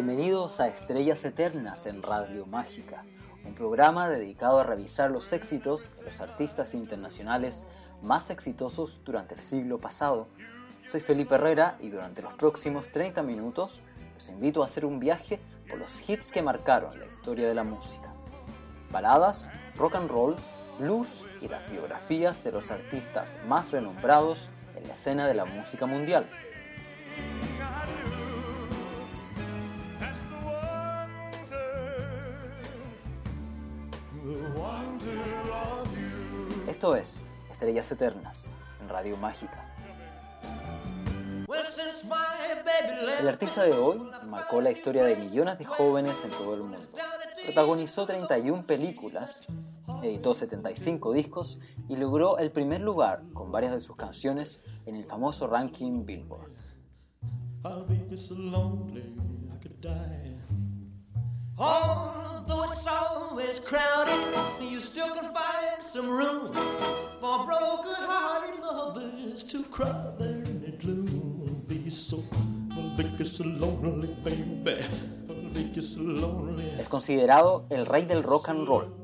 Bienvenidos a Estrellas Eternas en Radio Mágica, un programa dedicado a revisar los éxitos de los artistas internacionales más exitosos durante el siglo pasado. Soy Felipe Herrera y durante los próximos 30 minutos los invito a hacer un viaje por los hits que marcaron la historia de la música. Baladas, rock and roll, blues y las biografías de los artistas más renombrados en la escena de la música mundial. Esto es Estrellas Eternas en Radio Mágica. El artista de hoy marcó la historia de millones de jóvenes en todo el mundo. Protagonizó 31 películas, editó 75 discos y logró el primer lugar con varias de sus canciones en el famoso ranking Billboard. Es considerado el rey del rock and roll.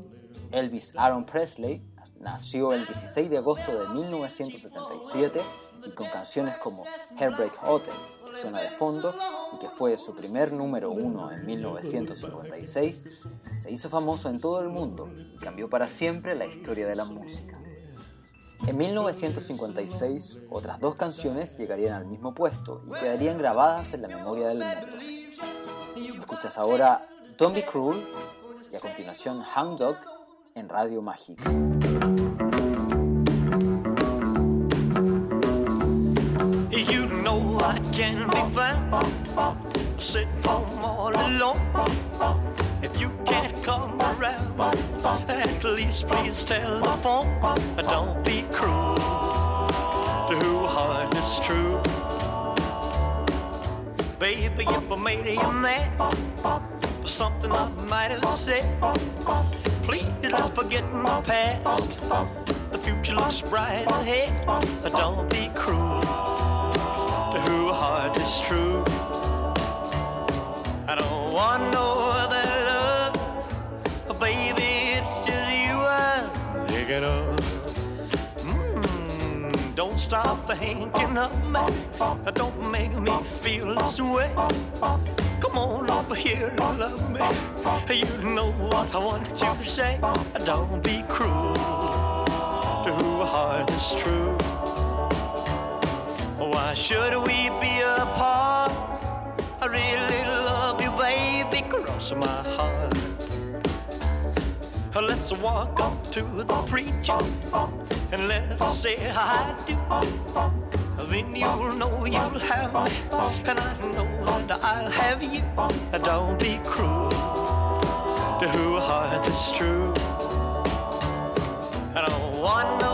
Elvis Aaron Presley nació el 16 de agosto de 1977 y con canciones como Heartbreak Hotel, que suena de fondo y que fue su primer número uno en 1956, se hizo famoso en todo el mundo y cambió para siempre la historia de la música. En 1956, otras dos canciones llegarían al mismo puesto y quedarían grabadas en la memoria del mundo. Escuchas ahora Don't Be Cruel y a continuación Hound Dog en Radio Mágica. I can be found sitting home all alone. If you can't come around, at least please tell the phone. Don't be cruel to who heart is true. Baby, if I made you mad for something I might have said, please don't forget my past. The future looks bright ahead. Don't be cruel heart is true. I don't want no other love, baby. It's just you I'm thinking of. Mm, don't stop thinking of me. Don't make me feel this way. Come on over here and love me. You know what I want you to say. Don't be cruel to who heart is true. Why should we be apart? I really love you, baby, cross my heart. Let's walk up to the preacher and let's say I do. Then you'll know you'll have me, and I know that I'll have you. Don't be cruel to who heart is true. I don't want no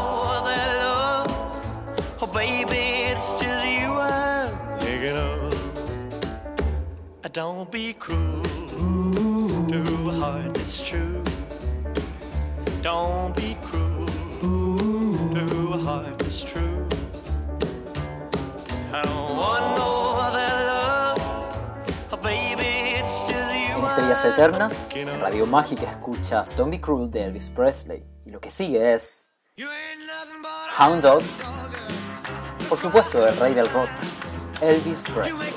Don't be cruel to a heart that's true. Don't be cruel to a heart that's true. I don't want no other love, oh baby, it's just you. En Estrellas Eternas, en Radio Mágica escuchas Don't Be Cruel de Elvis Presley. Y lo que sigue es Hound Dog, por supuesto el rey del rock, Elvis Presley.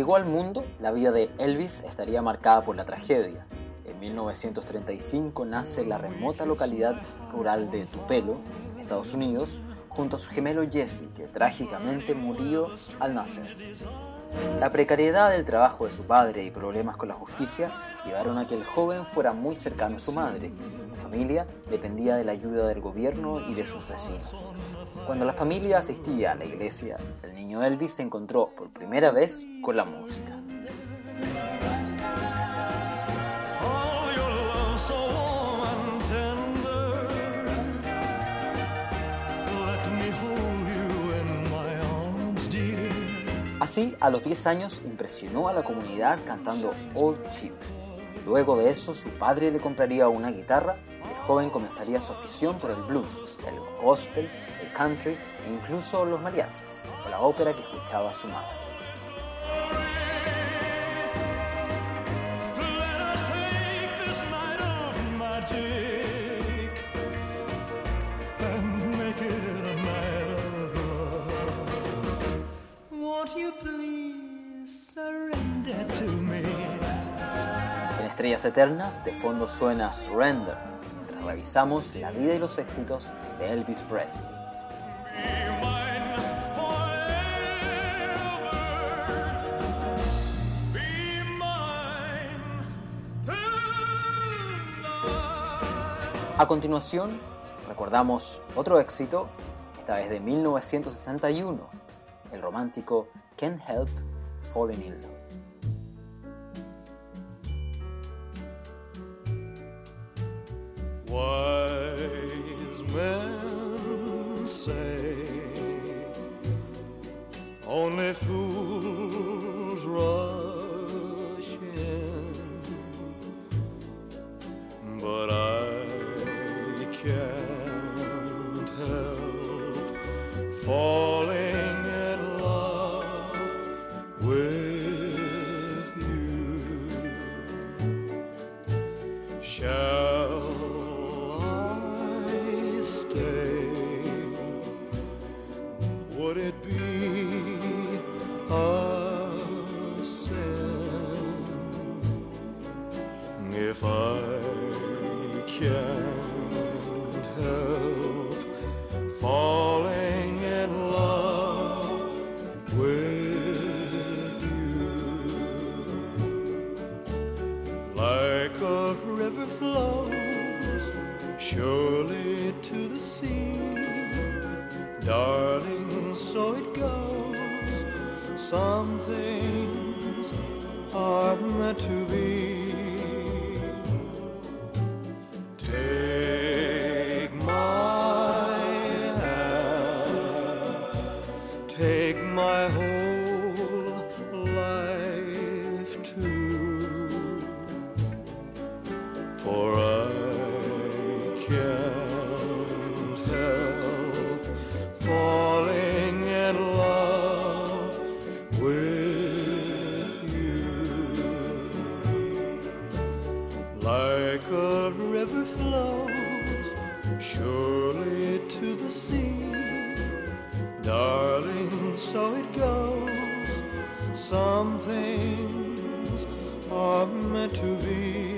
Llegó al mundo, la vida de Elvis estaría marcada por la tragedia. En 1935 nace en la remota localidad rural de Tupelo, Estados Unidos, junto a su gemelo Jesse, que trágicamente murió al nacer. La precariedad del trabajo de su padre y problemas con la justicia llevaron a que el joven fuera muy cercano a su madre. Su familia dependía de la ayuda del gobierno y de sus vecinos. Cuando la familia asistía a la iglesia, el niño Elvis se encontró por primera vez con la música. Así, a los 10 años, impresionó a la comunidad cantando Old Chip. Luego de eso, su padre le compraría una guitarra y el joven comenzaría su afición por el blues, el gospel, el country e incluso los mariachis, o la ópera que escuchaba su madre. En Estrellas Eternas, de fondo suena Surrender, mientras revisamos la vida y los éxitos de Elvis Presley. A continuación, recordamos otro éxito, esta vez de 1961, el romántico Can't Help Falling in Love. Wise men say only fools rush in, but I Some things are meant to be.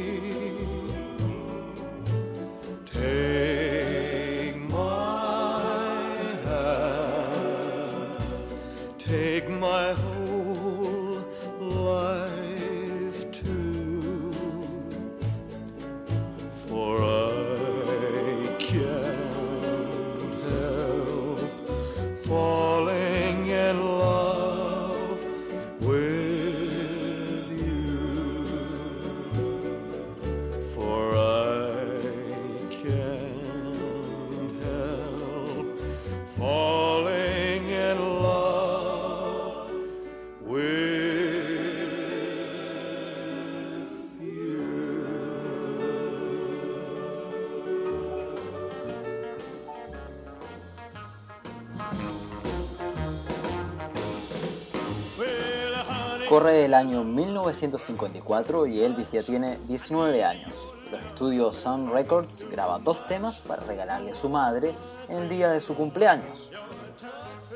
Corre el año 1954 y Elvis ya tiene 19 años. Los estudios Sun Records graba dos temas para regalarle a su madre en el día de su cumpleaños.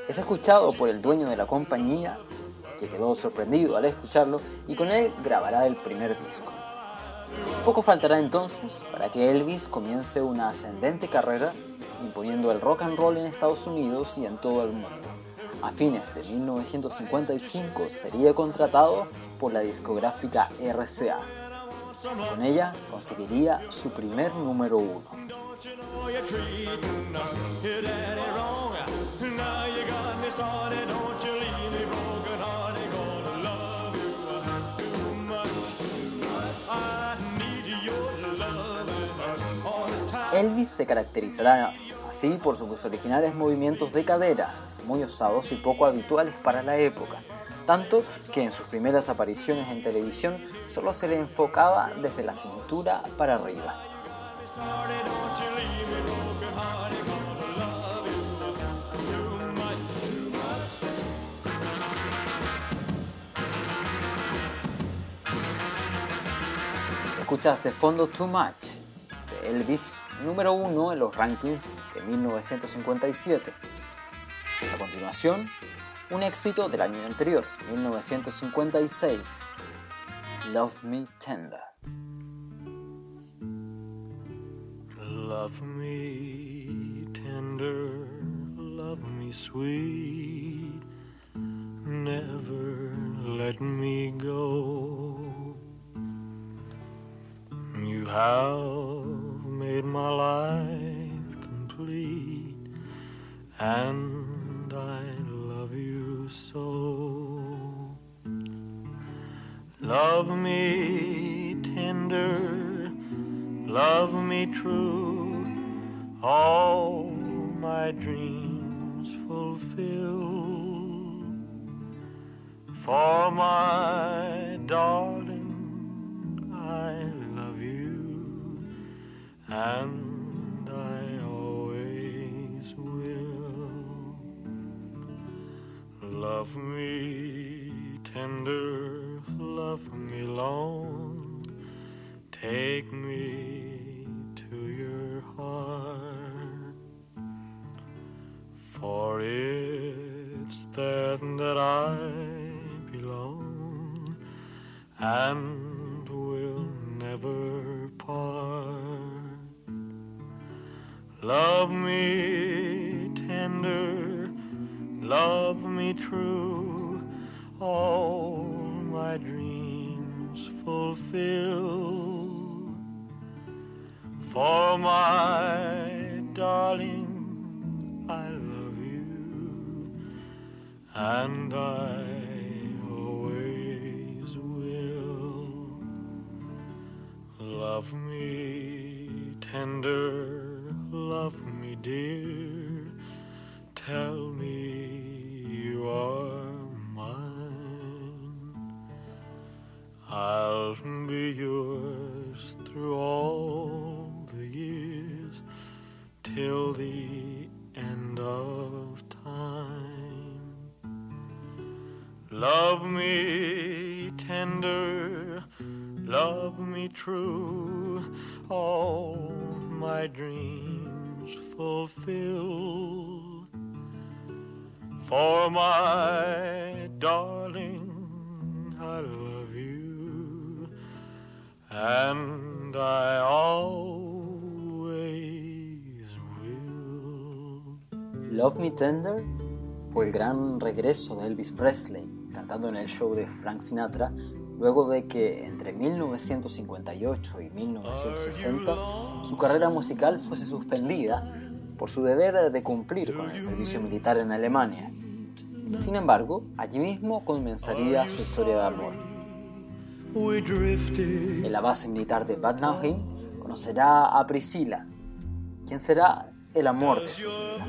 Es escuchado por el dueño de la compañía que quedó sorprendido al escucharlo y con él grabará el primer disco. Poco faltará entonces para que Elvis comience una ascendente carrera imponiendo el rock and roll en Estados Unidos y en todo el mundo. A fines de 1955 sería contratado por la discográfica RCA. Con ella conseguiría su primer número uno. Elvis se caracterizará así por sus originales movimientos de cadera, muy osados y poco habituales para la época, tanto que en sus primeras apariciones en televisión solo se le enfocaba desde la cintura para arriba. Escuchas de fondo Too Much de Elvis número uno en los rankings de 1957. Continuación, un éxito del año anterior, 1956, Love Me Tender. Love me tender, love me sweet, never let me go. You have made my life complete, and I love you so. Love me tender, love me true, all my dreams fulfill. For my darling, I love you, and Love me tender, love me long, take me to your heart. For it's there that I belong and will never part. Love me love me true, all my dreams fulfill. For my darling, I love you, and I always will. Love me darling, I love you, and I always will. Love Me Tender fue el gran regreso de Elvis Presley cantando en el show de Frank Sinatra luego de que entre 1958 y 1960 su carrera musical fuese suspendida por su deber de cumplir con el servicio militar en Alemania. Sin embargo, allí mismo comenzaría su historia de amor. En la base militar de Bad Nauheim conocerá a Priscilla, quien será el amor de su vida.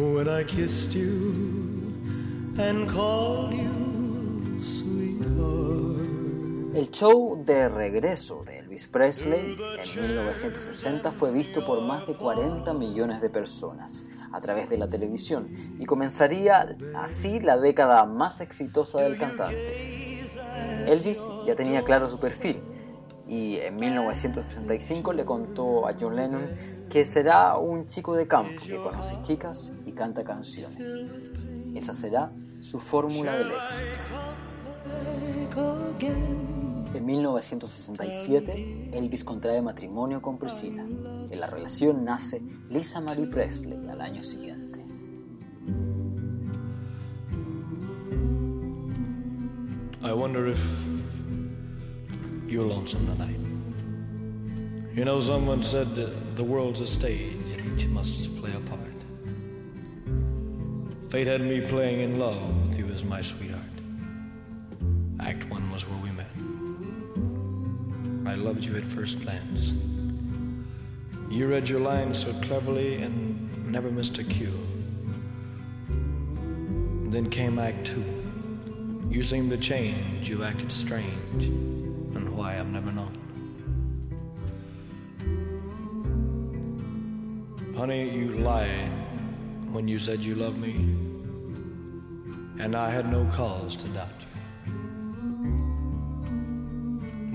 when I kissed you and called you sweetheart. El show de regreso de Elvis Presley en 1960 fue visto por más de 40 millones de personas a través de la televisión y comenzaría así la década más exitosa del cantante. Elvis ya tenía claro su perfil, y en 1965 le contó a John Lennon que será un chico de campo que conoce chicas y canta canciones. Esa será su fórmula del éxito. En 1967, Elvis contrae matrimonio con Priscilla. En la relación nace Lisa Marie Presley al año siguiente. I wonder if you're lonesome tonight. You know, someone said the world's a stage and each must play a part. Fate had me playing in love with you as my sweetheart. Act one was where we met. I loved you at first glance. You read your lines so cleverly and never missed a cue. Then came Act two. You seemed to change, you acted strange, and why I've never known. Honey, you lied when you said you loved me, and I had no cause to doubt you.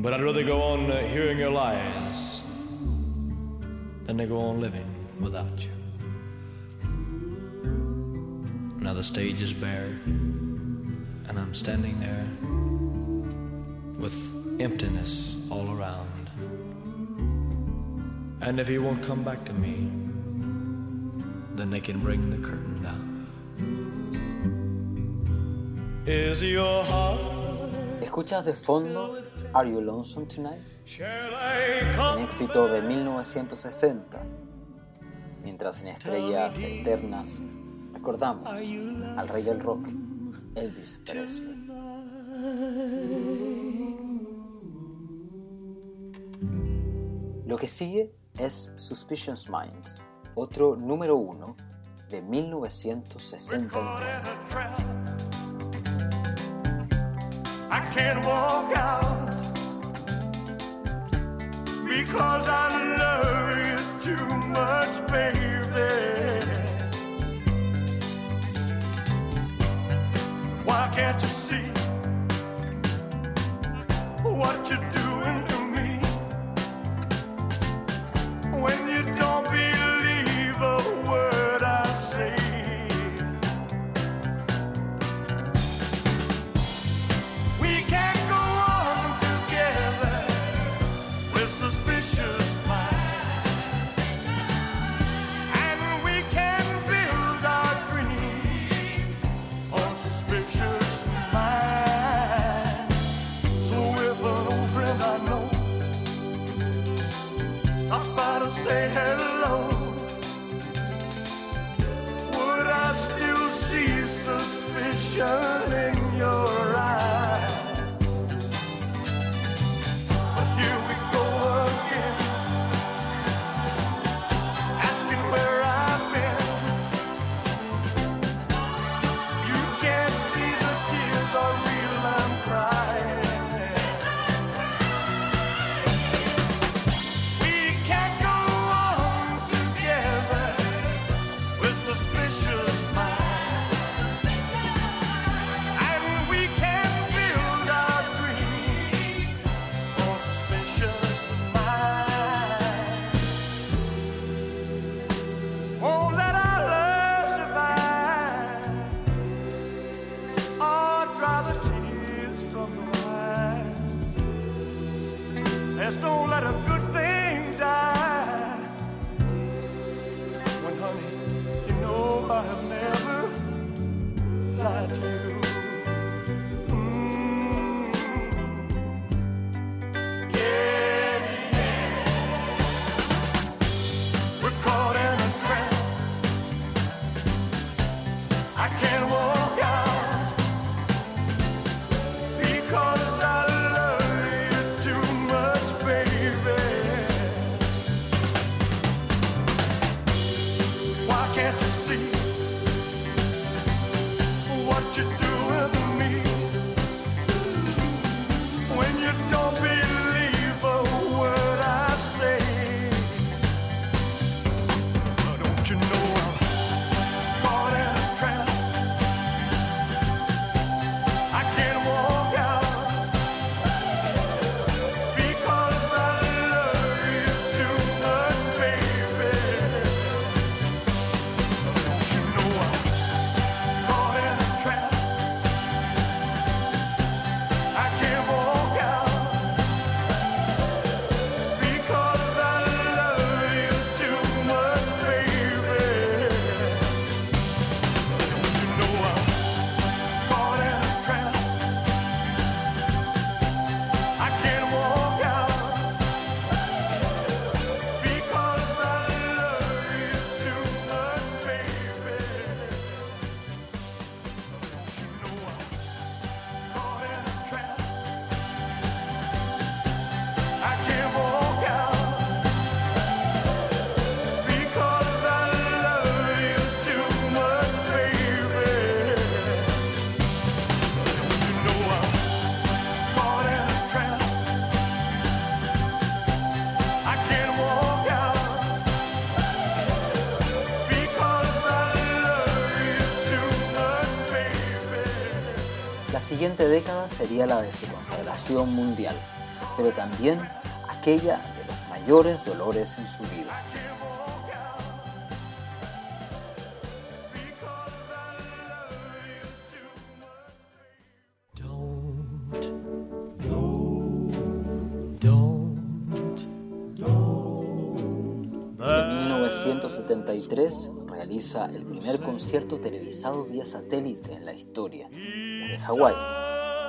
But I'd rather go on uh, hearing your lies than to go on living without you. Now the stage is bare and I'm standing there with emptiness all around. And if he won't come back to me, then they can bring the curtain down. Is your heart? ¿Escuchas de fondo Are You Lonesome Tonight? Un éxito de 1960. Mientras en Estrellas Eternas recordamos al rey del rock, Elvis Presley. Lo que sigue es Suspicious Minds, otro número uno de 1969. Because I love you too much, baby. Why can't you see what you're doing siguiente década sería la de su consagración mundial, pero también aquella de los mayores dolores en su vida. En 1973 realiza el primer concierto televisado vía satélite en la historia, desde Hawái,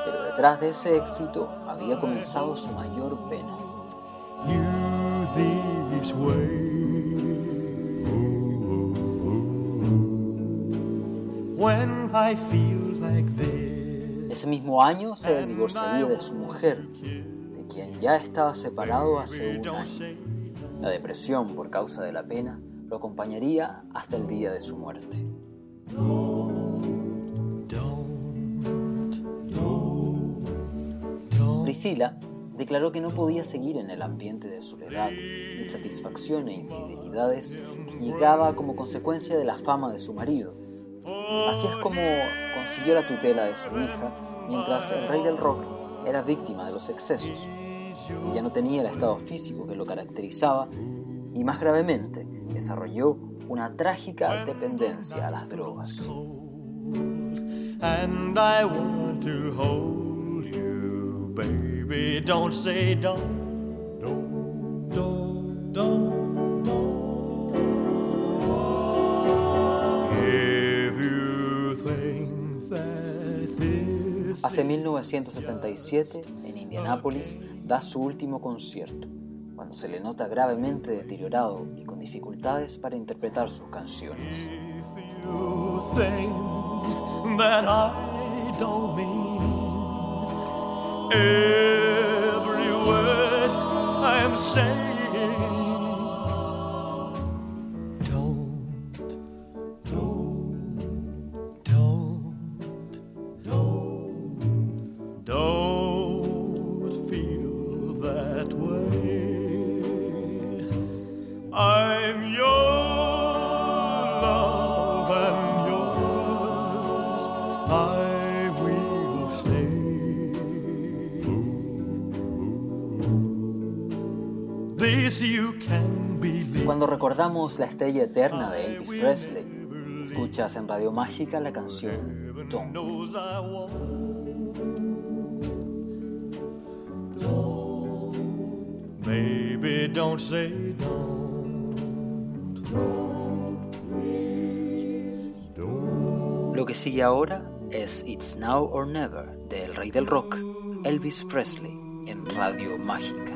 pero detrás de ese éxito había comenzado su mayor pena. Ese mismo año se divorciaría de su mujer, de quien ya estaba separado hace un año. La depresión por causa de la pena lo acompañaría hasta el día de su muerte. Priscila declaró que no podía seguir en el ambiente de soledad, insatisfacción e infidelidades que llegaba como consecuencia de la fama de su marido. Así es como consiguió la tutela de su hija, mientras el rey del rock era víctima de los excesos. Ya no tenía el estado físico que lo caracterizaba y más gravemente desarrolló una trágica dependencia a las drogas. Baby. Don't say don't, don't, don't, don't, don't. If you think that this Hace 1977, en Indianápolis, da su último concierto, cuando se le nota gravemente deteriorado y con dificultades para interpretar sus canciones. you think that I don't mean every word I'm saying. La estrella eterna de Elvis Presley, escuchas en Radio Mágica la canción Don't. knows I won't. Baby, don't say don't. Lo que sigue ahora es It's Now or Never del rey del rock, Elvis Presley, en Radio Mágica.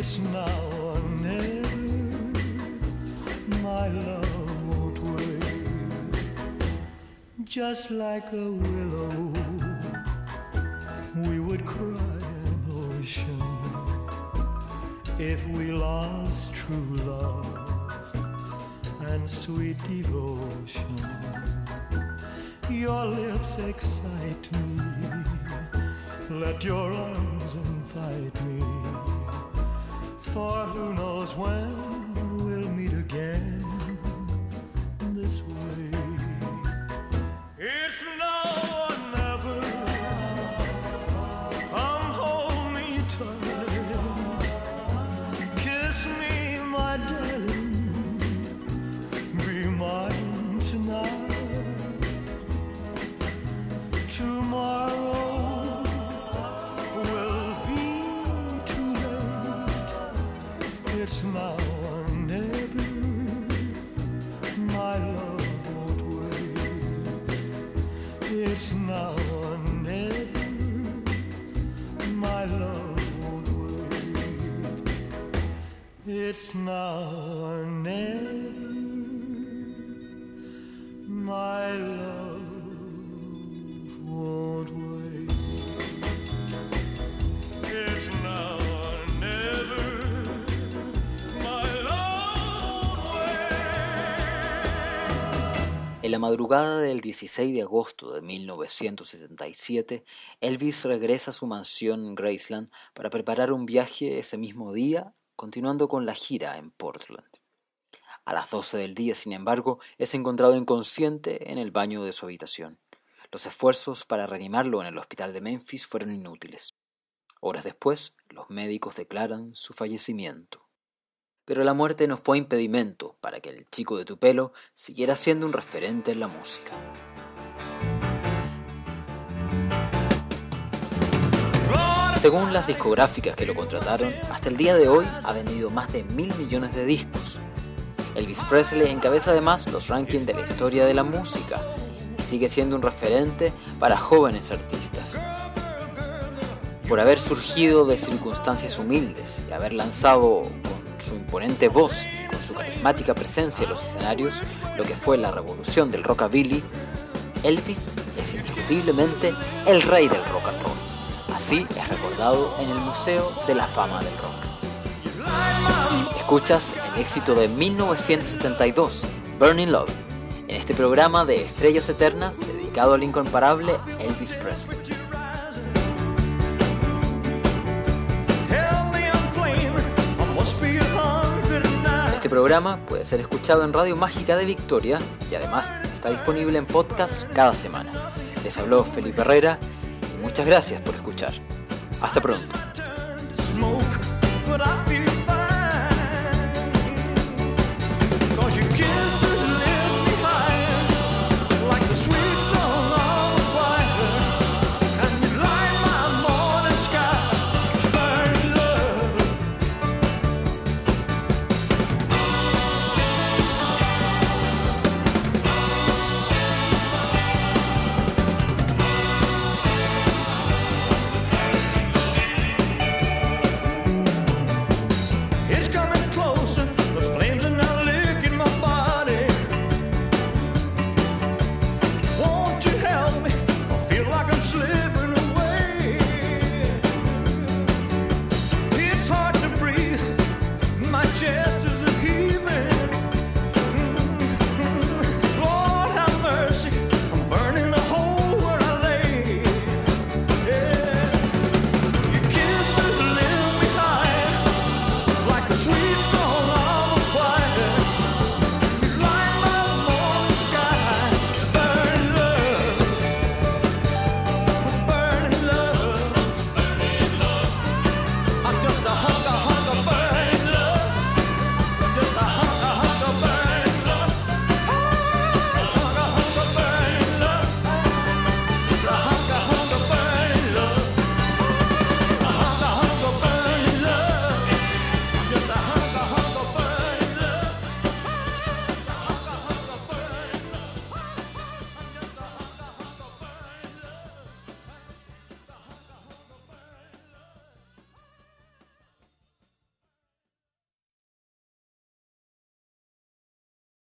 It's now or never. My love won't wait. Just like a willow, we would cry an ocean if we lost true love and sweet devotion. Your lips excite me. Let your arms invite. For who knows when we'll meet again En la madrugada del 16 de agosto de 1977, Elvis regresa a su mansión en Graceland para preparar un viaje ese mismo día, continuando con la gira en Portland. A las 12 del día, sin embargo, es encontrado inconsciente en el baño de su habitación. Los esfuerzos para reanimarlo en el hospital de Memphis fueron inútiles. Horas después, los médicos declaran su fallecimiento. Pero la muerte no fue impedimento para que el chico de tu pelo siguiera siendo un referente en la música. Según las discográficas que lo contrataron, hasta el día de hoy ha vendido más de mil millones de discos. Elvis Presley encabeza además los rankings de la historia de la música y sigue siendo un referente para jóvenes artistas. Por haber surgido de circunstancias humildes y haber lanzado con su imponente voz y con su carismática presencia en los escenarios lo que fue la revolución del rockabilly, Elvis es indiscutiblemente el rey del rock and roll. Así es recordado en el Museo de la Fama del Rock. Escuchas el éxito de 1972, Burning Love, en este programa de Estrellas Eternas dedicado al incomparable Elvis Presley. Este programa puede ser escuchado en Radio Mágica de Victoria y además está disponible en podcast cada semana. Les habló Felipe Herrera muchas gracias por escuchar. Hasta pronto.